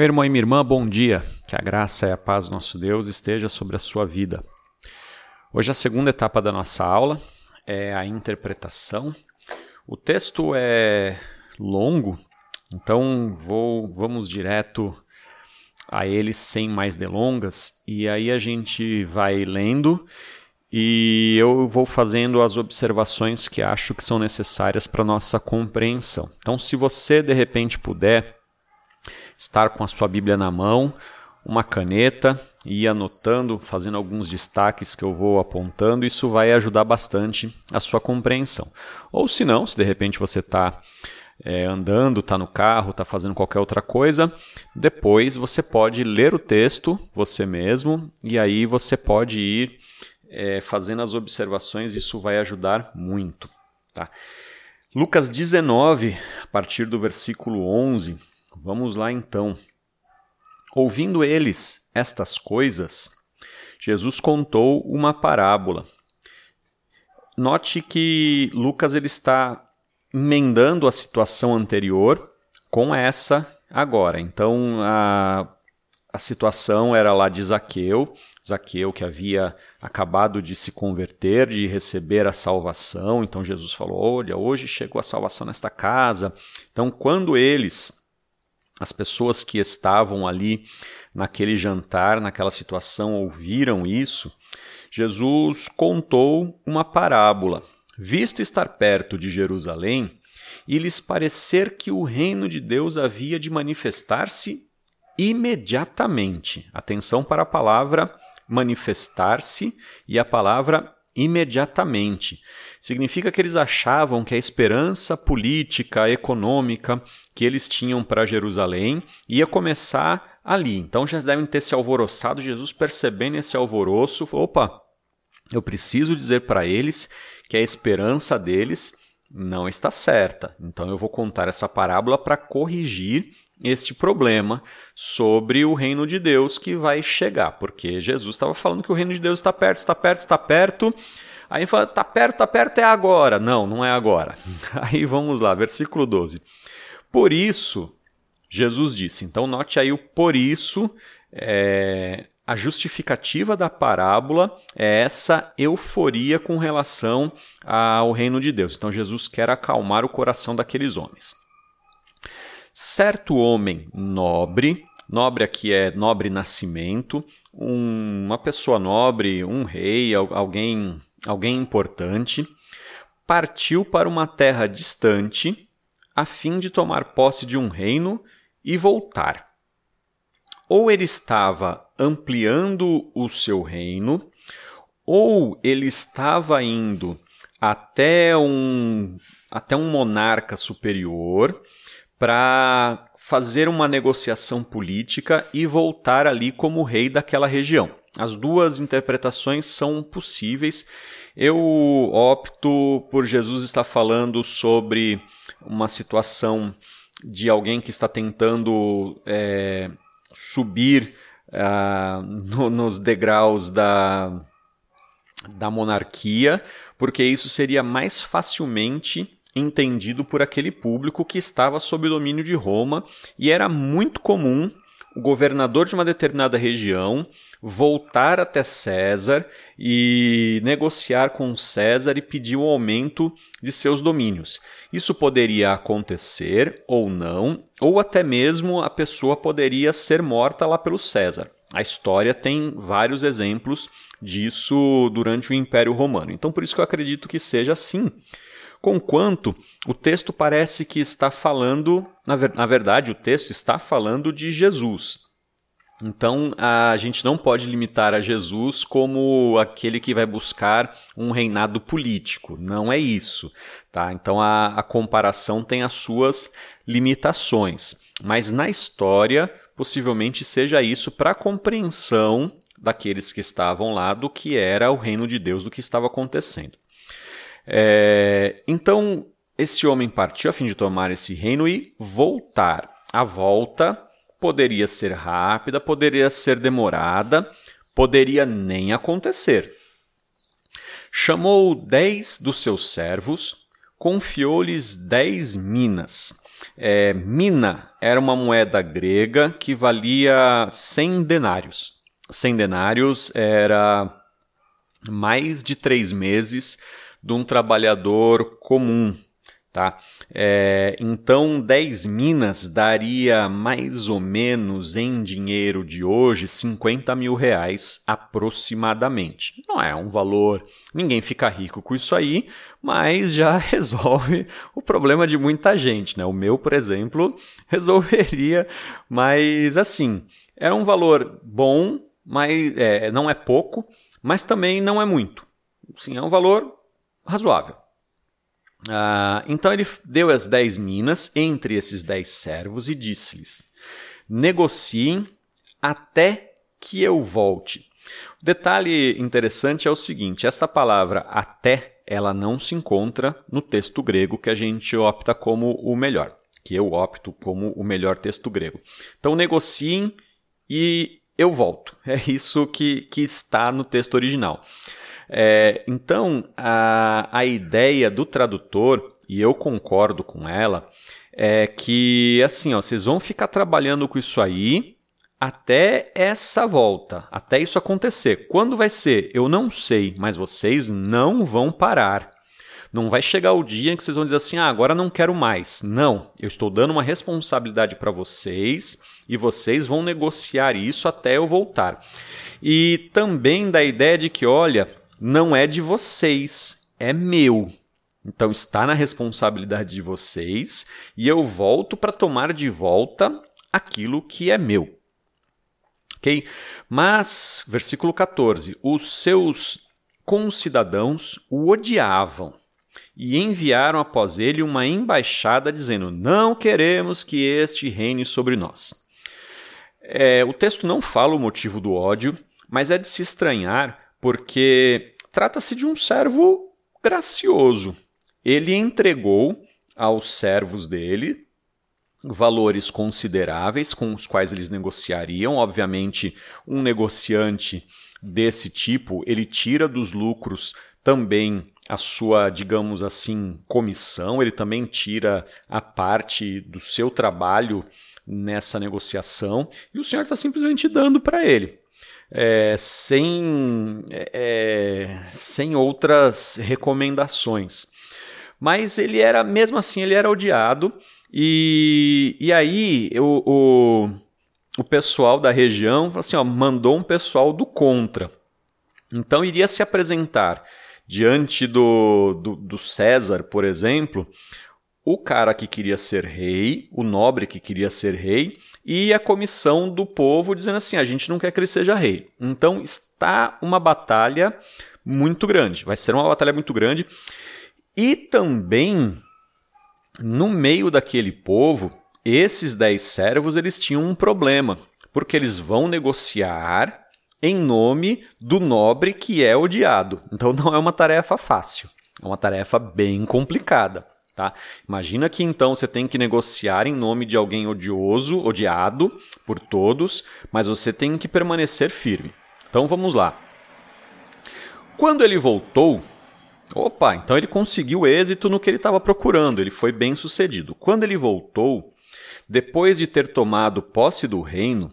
Meu irmão e minha irmã, bom dia. Que a graça e a paz do nosso Deus esteja sobre a sua vida. Hoje a segunda etapa da nossa aula é a interpretação. O texto é longo, então vou, vamos direto a ele sem mais delongas e aí a gente vai lendo e eu vou fazendo as observações que acho que são necessárias para nossa compreensão. Então, se você de repente puder estar com a sua Bíblia na mão, uma caneta e ir anotando, fazendo alguns destaques que eu vou apontando, isso vai ajudar bastante a sua compreensão. Ou se não, se de repente você está é, andando, está no carro, está fazendo qualquer outra coisa, depois você pode ler o texto você mesmo e aí você pode ir é, fazendo as observações, isso vai ajudar muito. Tá? Lucas 19, a partir do versículo 11, Vamos lá então. Ouvindo eles estas coisas, Jesus contou uma parábola. Note que Lucas ele está emendando a situação anterior com essa agora. Então a, a situação era lá de Zaqueu, Zaqueu que havia acabado de se converter, de receber a salvação. Então Jesus falou: Olha, hoje chegou a salvação nesta casa. Então, quando eles as pessoas que estavam ali naquele jantar, naquela situação, ouviram isso, Jesus contou uma parábola. Visto estar perto de Jerusalém, e lhes parecer que o reino de Deus havia de manifestar-se imediatamente. Atenção para a palavra manifestar-se e a palavra imediatamente. Significa que eles achavam que a esperança política, econômica que eles tinham para Jerusalém ia começar ali. Então já devem ter se alvoroçado. Jesus, percebendo esse alvoroço, falou, opa, eu preciso dizer para eles que a esperança deles não está certa. Então eu vou contar essa parábola para corrigir este problema sobre o reino de Deus que vai chegar, porque Jesus estava falando que o reino de Deus está perto, está perto, está perto. Aí fala, está perto, está perto, é agora. Não, não é agora. Aí vamos lá, versículo 12. Por isso, Jesus disse, então note aí o por isso, é, a justificativa da parábola é essa euforia com relação ao reino de Deus. Então Jesus quer acalmar o coração daqueles homens. Certo homem nobre, nobre aqui é nobre nascimento, um, uma pessoa nobre, um rei, alguém, alguém importante, partiu para uma terra distante a fim de tomar posse de um reino e voltar. Ou ele estava ampliando o seu reino, ou ele estava indo até um, até um monarca superior para fazer uma negociação política e voltar ali como rei daquela região. As duas interpretações são possíveis. Eu opto por Jesus estar falando sobre uma situação de alguém que está tentando é, subir uh, no, nos degraus da, da monarquia, porque isso seria mais facilmente entendido por aquele público que estava sob o domínio de Roma e era muito comum o governador de uma determinada região voltar até César e negociar com César e pedir o aumento de seus domínios. Isso poderia acontecer ou não, ou até mesmo a pessoa poderia ser morta lá pelo César. A história tem vários exemplos disso durante o Império Romano. Então, por isso que eu acredito que seja assim conquanto o texto parece que está falando, na, ver, na verdade, o texto está falando de Jesus. Então a gente não pode limitar a Jesus como aquele que vai buscar um reinado político. Não é isso. Tá? Então a, a comparação tem as suas limitações. Mas na história, possivelmente seja isso para a compreensão daqueles que estavam lá do que era o reino de Deus, do que estava acontecendo. É, então, esse homem partiu a fim de tomar esse reino e voltar. A volta poderia ser rápida, poderia ser demorada, poderia nem acontecer. Chamou dez dos seus servos, confiou-lhes dez minas. É, mina era uma moeda grega que valia 100 denários. 100 denários era mais de três meses de um trabalhador comum. Tá? É, então, 10 minas daria mais ou menos em dinheiro de hoje 50 mil reais aproximadamente. Não é um valor, ninguém fica rico com isso aí, mas já resolve o problema de muita gente. Né? O meu, por exemplo, resolveria, mas assim, é um valor bom, mas é, não é pouco, mas também não é muito. Sim, é um valor razoável. Ah, então ele deu as dez minas entre esses dez servos e disse-lhes: Negociem até que eu volte. O detalhe interessante é o seguinte: essa palavra até ela não se encontra no texto grego que a gente opta como o melhor, que eu opto como o melhor texto grego. Então negociem e eu volto. É isso que, que está no texto original. É, então, a, a ideia do tradutor, e eu concordo com ela, é que assim, ó, vocês vão ficar trabalhando com isso aí até essa volta, até isso acontecer. Quando vai ser? Eu não sei, mas vocês não vão parar. Não vai chegar o dia em que vocês vão dizer assim: ah, agora não quero mais. Não, eu estou dando uma responsabilidade para vocês e vocês vão negociar isso até eu voltar. E também da ideia de que, olha, não é de vocês, é meu. Então está na responsabilidade de vocês e eu volto para tomar de volta aquilo que é meu. Ok? Mas, versículo 14: os seus concidadãos o odiavam e enviaram após ele uma embaixada dizendo: Não queremos que este reine sobre nós. É, o texto não fala o motivo do ódio, mas é de se estranhar porque trata-se de um servo gracioso. Ele entregou aos servos dele valores consideráveis com os quais eles negociariam. Obviamente, um negociante desse tipo, ele tira dos lucros também a sua, digamos assim, comissão, ele também tira a parte do seu trabalho nessa negociação e o senhor está simplesmente dando para ele é, sem, é, sem outras recomendações. Mas ele era, mesmo assim, ele era odiado. E, e aí o, o, o pessoal da região assim, ó, mandou um pessoal do contra. Então iria se apresentar diante do, do, do César, por exemplo, o cara que queria ser rei, o nobre que queria ser rei, e a comissão do povo dizendo assim: a gente não quer que ele seja rei. Então está uma batalha muito grande, vai ser uma batalha muito grande. E também, no meio daquele povo, esses dez servos eles tinham um problema, porque eles vão negociar em nome do nobre que é odiado. Então não é uma tarefa fácil, é uma tarefa bem complicada. Tá? Imagina que então você tem que negociar em nome de alguém odioso, odiado por todos, mas você tem que permanecer firme. Então vamos lá. Quando ele voltou, opa, então ele conseguiu êxito no que ele estava procurando, ele foi bem sucedido. Quando ele voltou, depois de ter tomado posse do reino,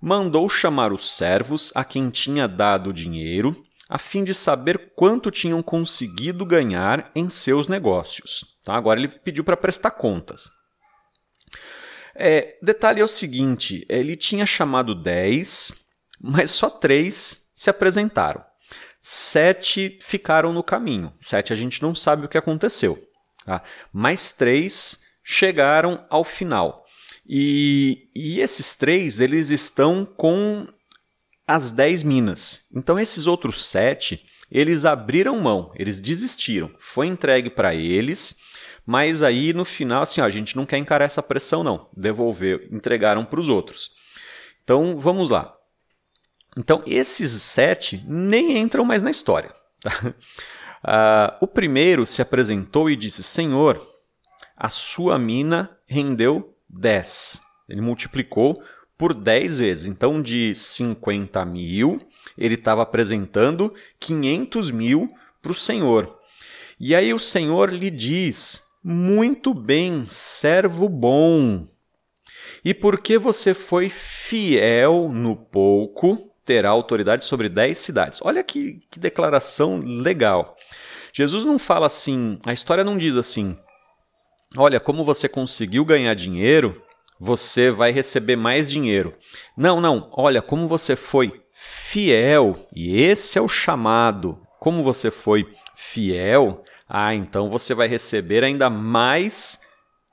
mandou chamar os servos a quem tinha dado dinheiro a fim de saber quanto tinham conseguido ganhar em seus negócios. Tá? Agora ele pediu para prestar contas. É, detalhe é o seguinte: ele tinha chamado 10, mas só três se apresentaram. Sete ficaram no caminho. Sete a gente não sabe o que aconteceu. Tá? Mais três chegaram ao final. E, e esses três eles estão com as 10 minas. Então esses outros sete, eles abriram mão, eles desistiram. Foi entregue para eles, mas aí no final, assim, ó, a gente não quer encarar essa pressão não. Devolver, entregaram para os outros. Então vamos lá. Então esses sete nem entram mais na história. Uh, o primeiro se apresentou e disse: Senhor, a sua mina rendeu 10. Ele multiplicou por 10 vezes. Então, de 50 mil, ele estava apresentando 500 mil para o Senhor. E aí o Senhor lhe diz Muito bem, servo bom. E porque você foi fiel no pouco, terá autoridade sobre dez cidades. Olha que, que declaração legal. Jesus não fala assim, a história não diz assim: olha, como você conseguiu ganhar dinheiro, você vai receber mais dinheiro. Não, não, olha, como você foi fiel, e esse é o chamado. Como você foi fiel, ah, então você vai receber ainda mais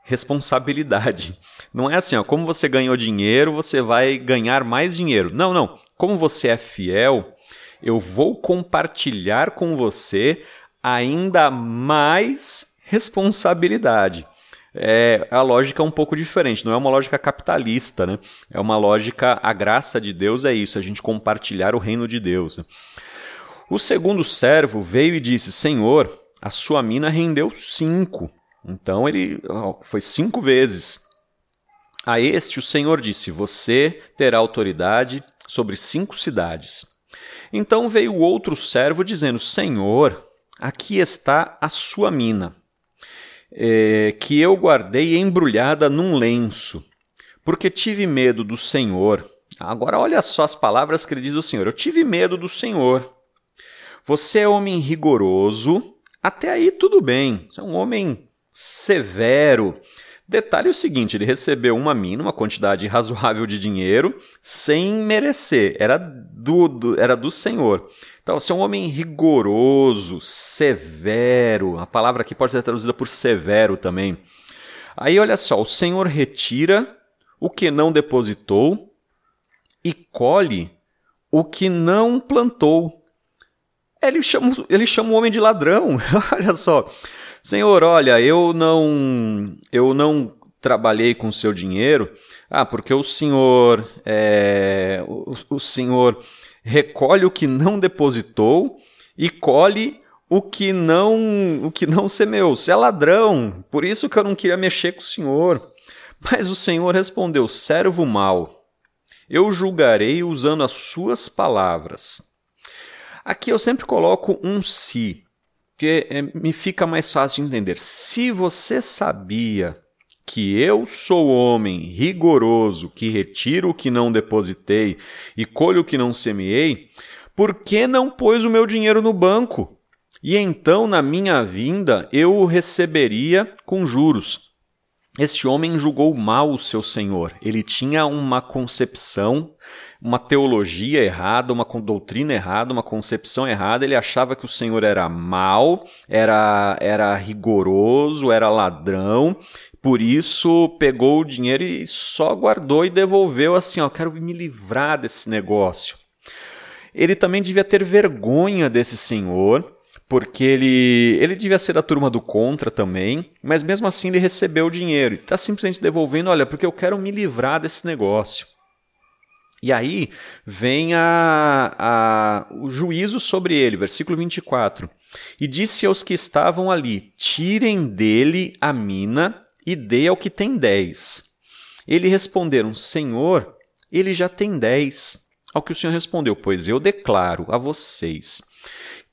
responsabilidade. Não é assim, ó, como você ganhou dinheiro, você vai ganhar mais dinheiro. Não, não. Como você é fiel, eu vou compartilhar com você ainda mais responsabilidade. É, a lógica é um pouco diferente, não é uma lógica capitalista, né? É uma lógica, a graça de Deus é isso, a gente compartilhar o reino de Deus. Né? O segundo servo veio e disse: Senhor, a sua mina rendeu cinco. Então ele foi cinco vezes. A este o Senhor disse: Você terá autoridade sobre cinco cidades. Então veio outro servo dizendo: Senhor, aqui está a sua mina, é, que eu guardei embrulhada num lenço, porque tive medo do Senhor. Agora olha só as palavras que ele diz o Senhor: Eu tive medo do Senhor. Você é homem rigoroso, até aí tudo bem. Você é um homem severo. Detalhe o seguinte: ele recebeu uma mina, uma quantidade razoável de dinheiro, sem merecer. Era do, do, era do Senhor. Então, você é um homem rigoroso, severo. A palavra aqui pode ser traduzida por severo também. Aí, olha só: o Senhor retira o que não depositou e colhe o que não plantou. Ele chama, ele chama o homem de ladrão. olha só. Senhor, olha, eu não, eu não trabalhei com seu dinheiro. Ah, porque o senhor, é, o, o senhor recolhe o que não depositou e colhe o que não, o que não semeou. Você é ladrão, por isso que eu não queria mexer com o senhor. Mas o senhor respondeu: servo mau, eu julgarei usando as suas palavras. Aqui eu sempre coloco um se, que é, me fica mais fácil de entender. Se você sabia que eu sou homem rigoroso, que retiro o que não depositei e colho o que não semeei, por que não pôs o meu dinheiro no banco? E então, na minha vinda, eu o receberia com juros. Este homem julgou mal o seu senhor. Ele tinha uma concepção uma teologia errada, uma doutrina errada, uma concepção errada. Ele achava que o Senhor era mau, era, era rigoroso, era ladrão. Por isso pegou o dinheiro e só guardou e devolveu assim, ó, quero me livrar desse negócio. Ele também devia ter vergonha desse senhor, porque ele, ele devia ser da turma do contra também, mas mesmo assim ele recebeu o dinheiro e está simplesmente devolvendo, olha, porque eu quero me livrar desse negócio. E aí vem a, a, o juízo sobre ele, versículo 24. E disse aos que estavam ali: Tirem dele a mina e dê ao que tem dez. Ele responderam: Senhor, ele já tem dez. Ao que o Senhor respondeu: Pois eu declaro a vocês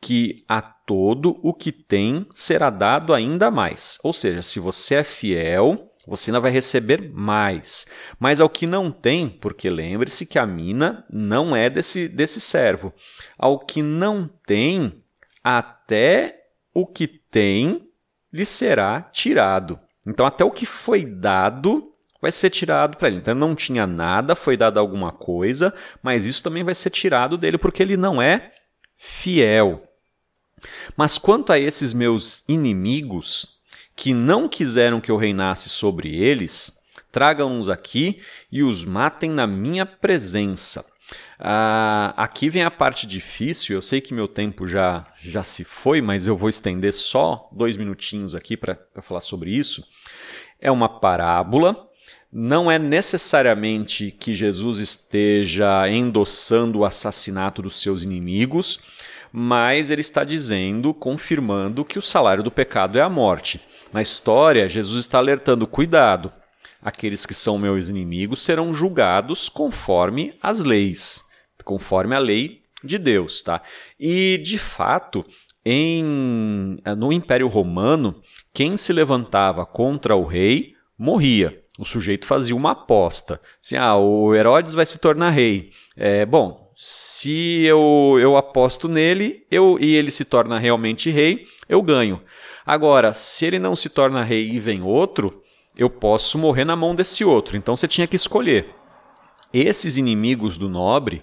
que a todo o que tem será dado ainda mais. Ou seja, se você é fiel, você vai receber mais. Mas ao que não tem, porque lembre-se que a mina não é desse, desse servo. Ao que não tem, até o que tem lhe será tirado. Então, até o que foi dado vai ser tirado para ele. Então, não tinha nada, foi dado alguma coisa, mas isso também vai ser tirado dele porque ele não é fiel. Mas quanto a esses meus inimigos, que não quiseram que eu reinasse sobre eles, tragam-nos aqui e os matem na minha presença. Ah, aqui vem a parte difícil. Eu sei que meu tempo já, já se foi, mas eu vou estender só dois minutinhos aqui para falar sobre isso. É uma parábola. Não é necessariamente que Jesus esteja endossando o assassinato dos seus inimigos, mas ele está dizendo, confirmando que o salário do pecado é a morte. Na história, Jesus está alertando: cuidado, aqueles que são meus inimigos serão julgados conforme as leis, conforme a lei de Deus, tá? E de fato, em no Império Romano, quem se levantava contra o rei morria. O sujeito fazia uma aposta. Assim, ah, o Herodes vai se tornar rei. É, bom, se eu, eu aposto nele eu, e ele se torna realmente rei, eu ganho. Agora, se ele não se torna rei e vem outro, eu posso morrer na mão desse outro. Então você tinha que escolher. Esses inimigos do nobre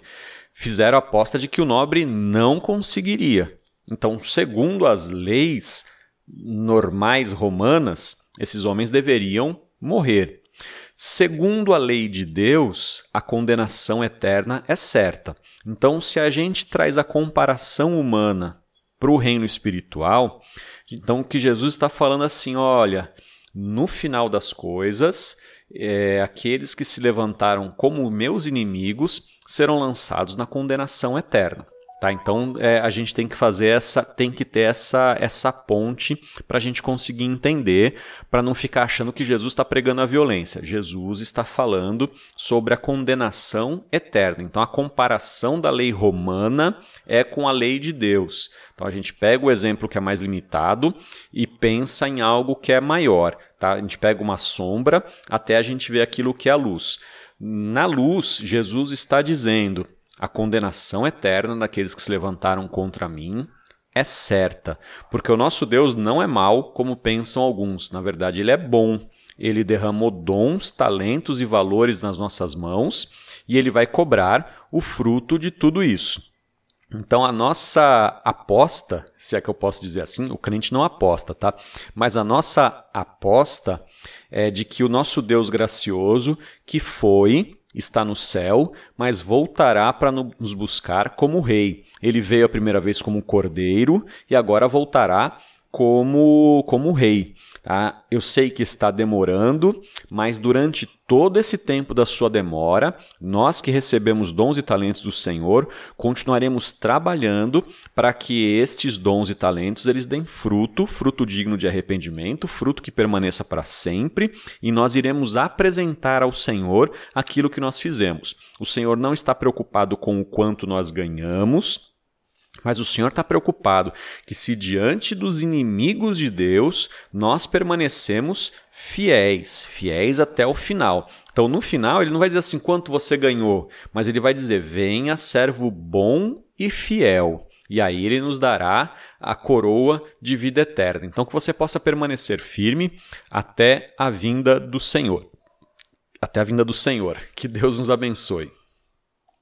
fizeram a aposta de que o nobre não conseguiria. Então, segundo as leis normais romanas, esses homens deveriam morrer. Segundo a lei de Deus, a condenação eterna é certa. Então, se a gente traz a comparação humana para o reino espiritual, então o que Jesus está falando assim, olha, no final das coisas, é, aqueles que se levantaram como meus inimigos serão lançados na condenação eterna. Tá? Então é, a gente tem que fazer essa, tem que ter essa, essa ponte para a gente conseguir entender, para não ficar achando que Jesus está pregando a violência. Jesus está falando sobre a condenação eterna. Então a comparação da lei romana é com a lei de Deus. Então a gente pega o exemplo que é mais limitado e pensa em algo que é maior. Tá? A gente pega uma sombra até a gente ver aquilo que é a luz. Na luz, Jesus está dizendo a condenação eterna daqueles que se levantaram contra mim é certa, porque o nosso Deus não é mau como pensam alguns. Na verdade, ele é bom. Ele derramou dons, talentos e valores nas nossas mãos e ele vai cobrar o fruto de tudo isso. Então a nossa aposta, se é que eu posso dizer assim, o crente não aposta, tá? Mas a nossa aposta é de que o nosso Deus gracioso, que foi está no céu, mas voltará para nos buscar como rei. Ele veio a primeira vez como cordeiro e agora voltará como, como rei. Tá? Eu sei que está demorando, mas durante todo esse tempo da sua demora, nós que recebemos dons e talentos do Senhor, continuaremos trabalhando para que estes dons e talentos eles deem fruto, fruto digno de arrependimento, fruto que permaneça para sempre, e nós iremos apresentar ao Senhor aquilo que nós fizemos. O Senhor não está preocupado com o quanto nós ganhamos, mas o Senhor está preocupado que, se diante dos inimigos de Deus, nós permanecemos fiéis, fiéis até o final. Então, no final, ele não vai dizer assim quanto você ganhou, mas ele vai dizer: venha, servo bom e fiel. E aí ele nos dará a coroa de vida eterna. Então, que você possa permanecer firme até a vinda do Senhor. Até a vinda do Senhor. Que Deus nos abençoe.